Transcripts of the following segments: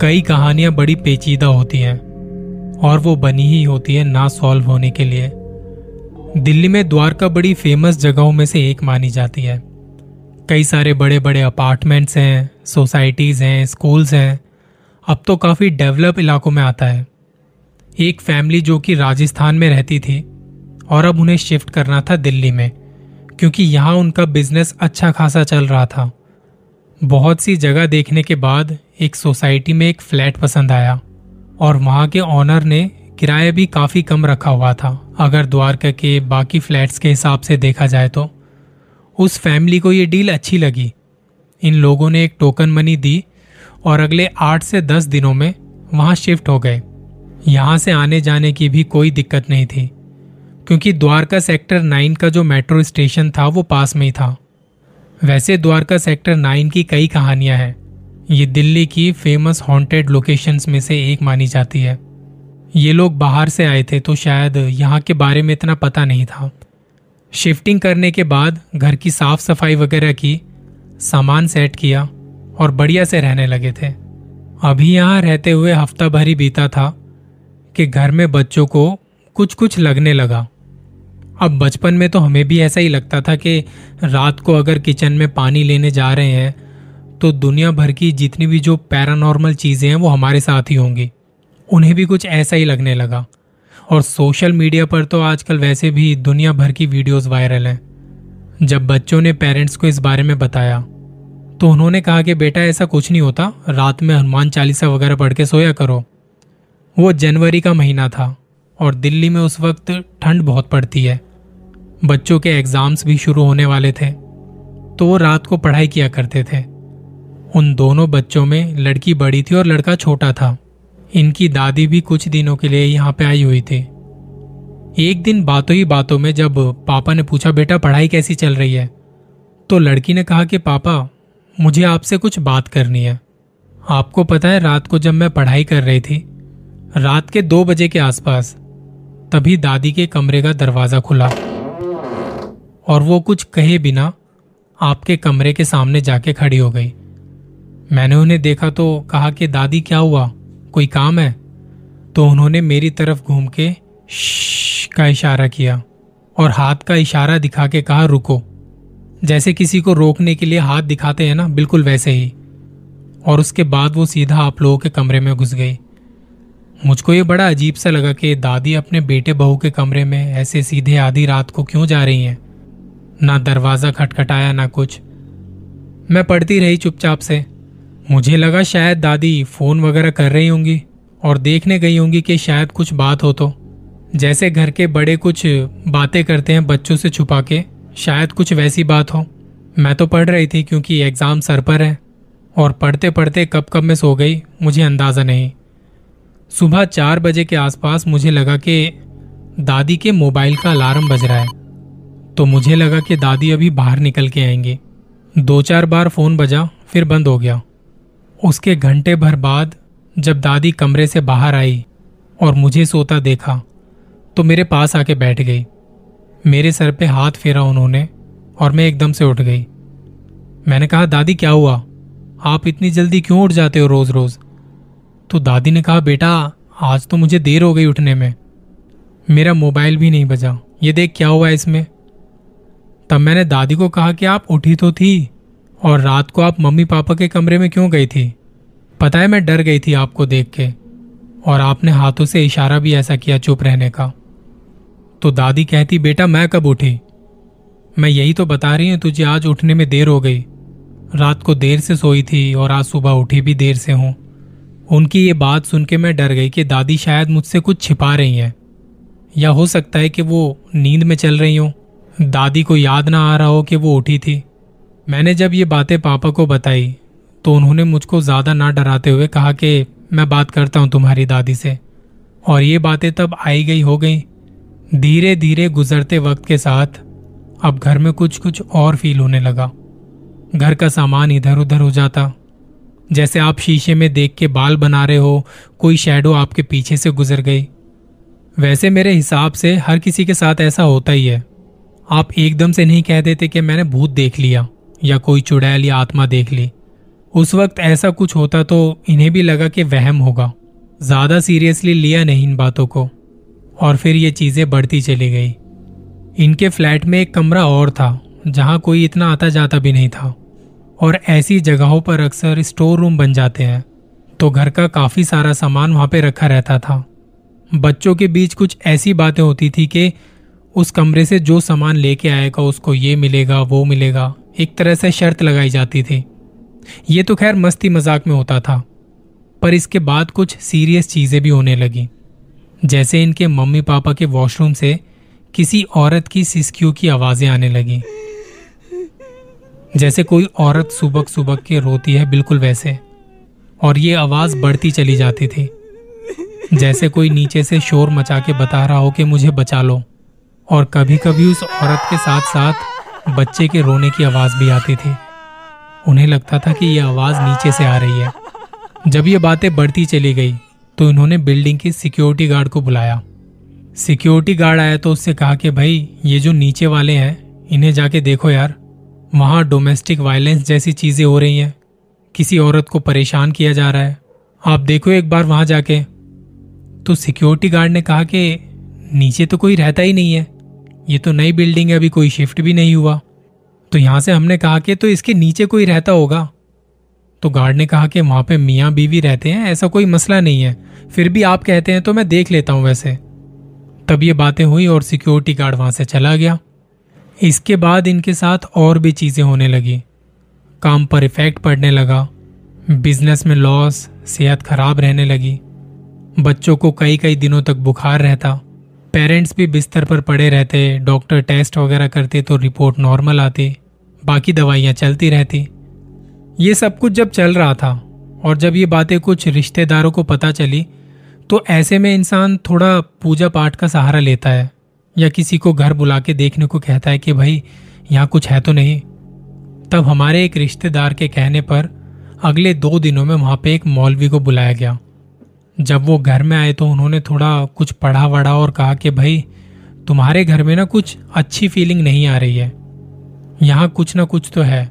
कई कहानियाँ बड़ी पेचीदा होती हैं, और वो बनी ही होती है ना सॉल्व होने के लिए। दिल्ली में द्वारका बड़ी फ़ेमस जगहों में से एक मानी जाती है। कई सारे बड़े बड़े अपार्टमेंट्स हैं सोसाइटीज हैं स्कूल्स हैं। अब तो काफ़ी डेवलप इलाकों में आता है। एक फैमिली जो कि राजस्थान में रहती थी, और अब उन्हें शिफ्ट करना था दिल्ली में। क्योंकि यहाँ उनका बिज़नेस अच्छा खासा चल रहा था। बहुत सी जगह देखने के बाद एक सोसाइटी में एक फ्लैट पसंद आया और वहाँ के ऑनर ने किराया भी काफ़ी कम रखा हुआ था। अगर द्वारका के बाकी फ्लैट्स के हिसाब से देखा जाए तो उस फैमिली को ये डील अच्छी लगी। इन लोगों ने एक टोकन मनी दी और अगले आठ से दस दिनों में वहाँ शिफ्ट हो गए। यहाँ से आने जाने की भी कोई दिक्कत नहीं थी। क्योंकि द्वारका सेक्टर नाइन का जो मेट्रो स्टेशन था, वो पास में ही था। वैसे द्वारका सेक्टर नाइन की कई कहानियाँ हैं। ये दिल्ली की फ़ेमस हॉन्टेड लोकेशंस में से एक मानी जाती है। ये लोग बाहर से आए थे तो शायद यहाँ के बारे में इतना पता नहीं था। शिफ्टिंग करने के बाद घर की साफ़ सफ़ाई वगैरह की, सामान सेट किया और बढ़िया से रहने लगे थे। अभी यहाँ रहते हुए हफ़्ता भर ही बीता था कि घर में बच्चों को कुछ कुछ लगने लगा। अब बचपन में तो हमें भी ऐसा ही लगता था कि रात को अगर किचन में पानी लेने जा रहे हैं तो दुनिया भर की जितनी भी जो पैरानॉर्मल चीज़ें हैं, वो हमारे साथ ही होंगी। उन्हें भी कुछ ऐसा ही लगने लगा। और सोशल मीडिया पर तो आजकल वैसे भी दुनिया भर की वीडियोस वायरल हैं। जब बच्चों ने पेरेंट्स को इस बारे में बताया तो उन्होंने कहा कि बेटा, ऐसा कुछ नहीं होता। रात में हनुमान चालीसा वगैरह पढ़ के सोया करो। वो जनवरी का महीना था। और दिल्ली में उस वक्त ठंड बहुत पड़ती है। बच्चों के एग्ज़ाम्स भी शुरू होने वाले थे तो वो रात को पढ़ाई किया करते थे। उन दोनों बच्चों में लड़की बड़ी थी और लड़का छोटा था। इनकी दादी भी कुछ दिनों के लिए यहाँ पे आई हुई थी। एक दिन बातों ही बातों में जब पापा ने पूछा, बेटा, पढ़ाई कैसी चल रही है? तो लड़की ने कहा कि, पापा, मुझे आपसे कुछ बात करनी है। आपको पता है, रात को जब मैं पढ़ाई कर रही थी, रात के दो बजे के आसपास तभी दादी के कमरे का दरवाज़ा खुला। और वो कुछ कहे बिना आपके कमरे के सामने जाके खड़ी हो गई। मैंने उन्हें देखा तो कहा कि, दादी, क्या हुआ? कोई काम है? तो उन्होंने मेरी तरफ़ घूम के का इशारा किया और हाथ का इशारा दिखा के कहा, रुको। जैसे किसी को रोकने के लिए हाथ दिखाते हैं ना, बिल्कुल वैसे ही। और उसके बाद वो सीधा आप लोगों के कमरे में घुस गई। मुझको ये बड़ा अजीब सा लगा कि दादी अपने बेटे बहू के कमरे में ऐसे सीधे आधी रात को क्यों जा रही हैं? ना दरवाज़ा खटखटाया, ना कुछ। मैं पढ़ती रही चुपचाप से। मुझे लगा शायद दादी फ़ोन वगैरह कर रही होंगी और देखने गई होंगी कि शायद कुछ बात हो तो। जैसे घर के बड़े कुछ बातें करते हैं बच्चों से छुपा के, शायद कुछ वैसी बात हो। मैं तो पढ़ रही थी क्योंकि एग्ज़ाम सर पर है और पढ़ते पढ़ते कब कब मैं सो गई, मुझे अंदाज़ा नहीं। सुबह चार बजे के आसपास मुझे लगा कि दादी के मोबाइल का अलार्म बज रहा है। तो मुझे लगा कि दादी अभी बाहर निकल के आएँगे। दो चार बार फ़ोन बजा, फिर बंद हो गया। उसके घंटे भर बाद जब दादी कमरे से बाहर आई और मुझे सोता देखा तो मेरे पास आके बैठ गई। मेरे सर पे हाथ फेरा उन्होंने और मैं एकदम से उठ गई। मैंने कहा, दादी, क्या हुआ? आप इतनी जल्दी क्यों उठ जाते हो रोज रोज तो दादी ने कहा, बेटा, आज तो मुझे देर हो गई उठने में। मेरा मोबाइल भी नहीं बजा। ये देख क्या हुआ इसमें? तब मैंने दादी को कहा कि आप उठी तो थी और रात को आप मम्मी पापा के कमरे में क्यों गई थी? पता है, मैं डर गई थी आपको देख के और आपने हाथों से इशारा भी ऐसा किया चुप रहने का। तो दादी कहती, बेटा, मैं कब उठी? मैं यही तो बता रही हूँ, तुझे आज उठने में देर हो गई। रात को देर से सोई थी और आज सुबह उठी भी देर से हूँ। उनकी ये बात सुन के मैं डर गई कि दादी शायद मुझसे कुछ छिपा रही हैं। या हो सकता है कि वो नींद में चल रही हों। दादी को याद ना आ रहा हो कि वो उठी थी। मैंने जब ये बातें पापा को बताई तो उन्होंने मुझको ज़्यादा ना डराते हुए कहा कि मैं बात करता हूँ तुम्हारी दादी से। और ये बातें तब आई गई, हो गई। धीरे धीरे गुजरते वक्त के साथ अब घर में कुछ कुछ और फील होने लगा। घर का सामान इधर उधर हो जाता। जैसे आप शीशे में देख के बाल बना रहे हो, कोई शेडो आपके पीछे से गुजर गई। वैसे मेरे हिसाब से हर किसी के साथ ऐसा होता ही है। आप एकदम से नहीं कह देते कि मैंने भूत देख लिया, या कोई चुड़ैल या आत्मा देख ली। उस वक्त ऐसा कुछ होता तो इन्हें भी लगा कि वहम होगा। ज़्यादा सीरियसली लिया नहीं इन बातों को। और फिर ये चीज़ें बढ़ती चली गई। इनके फ्लैट में एक कमरा और था, जहाँ कोई इतना आता जाता भी नहीं था। और ऐसी जगहों पर अक्सर स्टोर रूम बन जाते हैं तो घर का काफ़ी सारा सामान वहाँ पे रखा रहता था। बच्चों के बीच कुछ ऐसी बातें होती थी कि उस कमरे से जो सामान लेके आएगा, उसको ये मिलेगा, वो मिलेगा। एक तरह से शर्त लगाई जाती थी। ये तो खैर मस्ती मज़ाक में होता था, पर इसके बाद कुछ सीरियस चीज़ें भी होने लगी। जैसे इनके मम्मी पापा के वॉशरूम से किसी औरत की सिस्कियों की आवाज़ें आने लगी। जैसे कोई औरत सुबह सुबह के रोती है, बिल्कुल वैसे। और ये आवाज़ बढ़ती चली जाती थी। जैसे कोई नीचे से शोर मचा के बता रहा हो कि मुझे बचा लो। और कभी कभी उस औरत के साथ साथ बच्चे के रोने की आवाज़ भी आती थी। उन्हें लगता था कि यह आवाज़ नीचे से आ रही है। जब ये बातें बढ़ती चली गई तो इन्होंने बिल्डिंग की सिक्योरिटी गार्ड को बुलाया। सिक्योरिटी गार्ड आया तो उससे कहा कि, भाई, ये जो नीचे वाले हैं, इन्हें जाके देखो यार। वहाँ डोमेस्टिक वायलेंस जैसी चीज़ें हो रही हैं। किसी औरत को परेशान किया जा रहा है। आप देखो एक बार वहाँ जाके। तो सिक्योरिटी गार्ड ने कहा कि नीचे तो कोई रहता ही नहीं है। ये तो नई बिल्डिंग है, अभी कोई शिफ्ट भी नहीं हुआ। तो यहाँ से हमने कहा कि तो इसके नीचे कोई रहता होगा। तो गार्ड ने कहा कि वहाँ पे मियाँ बीवी रहते हैं, ऐसा कोई मसला नहीं है। फिर भी आप कहते हैं तो मैं देख लेता हूँ वैसे। तब ये बातें हुई और सिक्योरिटी गार्ड वहाँ से चला गया। इसके बाद इनके साथ और भी चीज़ें होने लगी। काम पर इफ़ेक्ट पड़ने लगा। बिज़नेस में लॉस सेहत खराब रहने लगी। बच्चों को कई कई दिनों तक बुखार रहता। पेरेंट्स भी बिस्तर पर पड़े रहते डॉक्टर टेस्ट वगैरह करते तो रिपोर्ट नॉर्मल आती। बाकी दवाइयाँ चलती रहती। ये सब कुछ जब चल रहा था और जब ये बातें कुछ रिश्तेदारों को पता चली तो ऐसे में इंसान थोड़ा पूजा पाठ का सहारा लेता है। या किसी को घर बुला के देखने को कहता है कि भाई, यहाँ कुछ है तो नहीं। तब हमारे एक रिश्तेदार के कहने पर अगले दो दिनों में वहाँ पे एक मौलवी को बुलाया गया। जब वो घर में आए तो उन्होंने थोड़ा कुछ पढ़ा वढ़ा और कहा कि भाई, तुम्हारे घर में ना कुछ अच्छी फीलिंग नहीं आ रही है। यहाँ कुछ ना कुछ तो है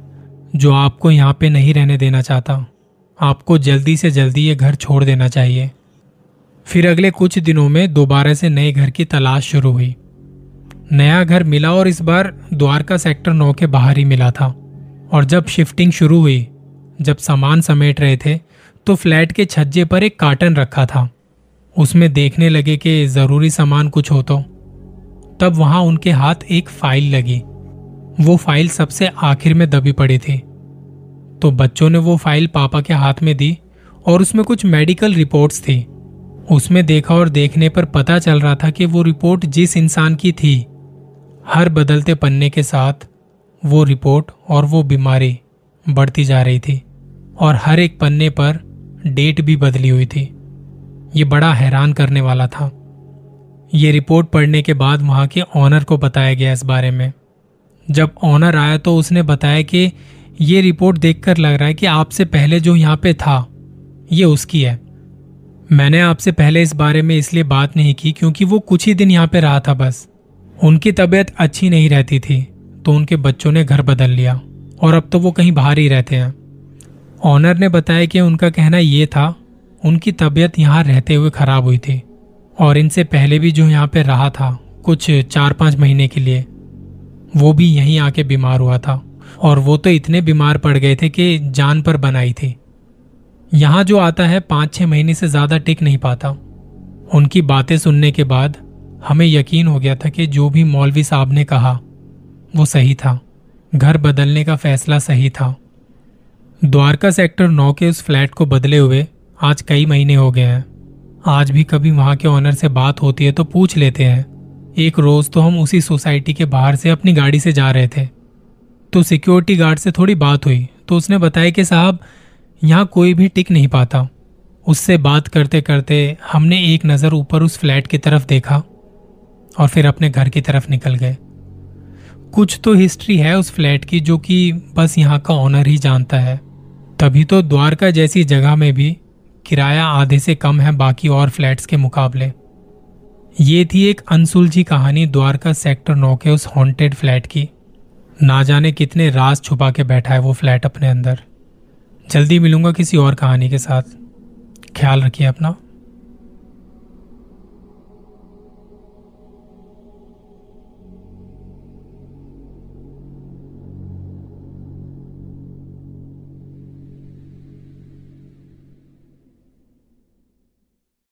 जो आपको यहाँ पे नहीं रहने देना चाहता। आपको जल्दी से जल्दी ये घर छोड़ देना चाहिए। फिर अगले कुछ दिनों में दोबारा से नए घर की तलाश शुरू हुई। नया घर मिला और इस बार द्वारका सेक्टर नौ के बाहर ही मिला था। और जब शिफ्टिंग शुरू हुई, जब सामान समेट रहे थे तो फ्लैट के छज्जे पर एक कार्टन रखा था। उसमें देखने लगे कि ज़रूरी सामान कुछ हो तो। तब वहाँ उनके हाथ एक फ़ाइल लगी। वो फ़ाइल सबसे आखिर में दबी पड़ी थी। तो बच्चों ने वो फ़ाइल पापा के हाथ में दी और उसमें कुछ मेडिकल रिपोर्ट्स थी। उसमें देखा और देखने पर पता चल रहा था कि वो रिपोर्ट जिस इंसान की थी हर बदलते पन्ने के साथ वो रिपोर्ट और वो बीमारी बढ़ती जा रही थी और हर एक पन्ने पर डेट भी बदली हुई थी। ये बड़ा हैरान करने वाला था। ये रिपोर्ट पढ़ने के बाद वहाँ के ऑनर को बताया गया इस बारे में। जब ऑनर आया तो उसने बताया कि ये रिपोर्ट देखकर लग रहा है कि आपसे पहले जो यहाँ पे था, ये उसकी है। मैंने आपसे पहले इस बारे में इसलिए बात नहीं की क्योंकि वो कुछ ही दिन यहाँ पे रहा था बस। उनकी तबीयत अच्छी नहीं रहती थी तो उनके बच्चों ने घर बदल लिया, और अब तो वो कहीं बाहर ही रहते हैं। ऑनर ने बताया कि उनका कहना ये था, उनकी तबीयत यहाँ रहते हुए खराब हुई थी, और इनसे पहले भी जो यहाँ पे रहा था, कुछ चार पाँच महीने के लिए, वो भी यहीं आके बीमार हुआ था, और वो तो इतने बीमार पड़ गए थे कि जान पर बनाई थी। यहाँ जो आता है पाँच छह महीने से ज़्यादा टिक नहीं पाता। उनकी बातें सुनने के बाद हमें यकीन हो गया था कि जो भी मौलवी साहब ने कहा, वो सही था। घर बदलने का फैसला सही था। द्वारका सेक्टर नौ के उस फ्लैट को बदले हुए आज कई महीने हो गए हैं। आज भी कभी वहाँ के ऑनर से बात होती है तो पूछ लेते हैं। एक रोज तो हम उसी सोसाइटी के बाहर से अपनी गाड़ी से जा रहे थे। तो सिक्योरिटी गार्ड से थोड़ी बात हुई तो उसने बताया कि साहब, यहाँ कोई भी टिक नहीं पाता। उससे बात करते करते हमने एक नज़र ऊपर उस फ्लैट की तरफ़ देखा। और फिर अपने घर की तरफ़ निकल गए। कुछ तो हिस्ट्री है उस फ्लैट की जो कि बस यहाँ का ऑनर ही जानता है। तभी तो द्वारका जैसी जगह में भी किराया आधे से कम है बाकी और फ्लैट्स के मुकाबले। ये थी एक अनसुलझी कहानी द्वारका सेक्टर नौ के उस हॉन्टेड फ्लैट की। ना जाने कितने राज छुपा के बैठा है वो फ्लैट अपने अंदर। जल्दी मिलूँगा किसी और कहानी के साथ। ख्याल रखिए अपना।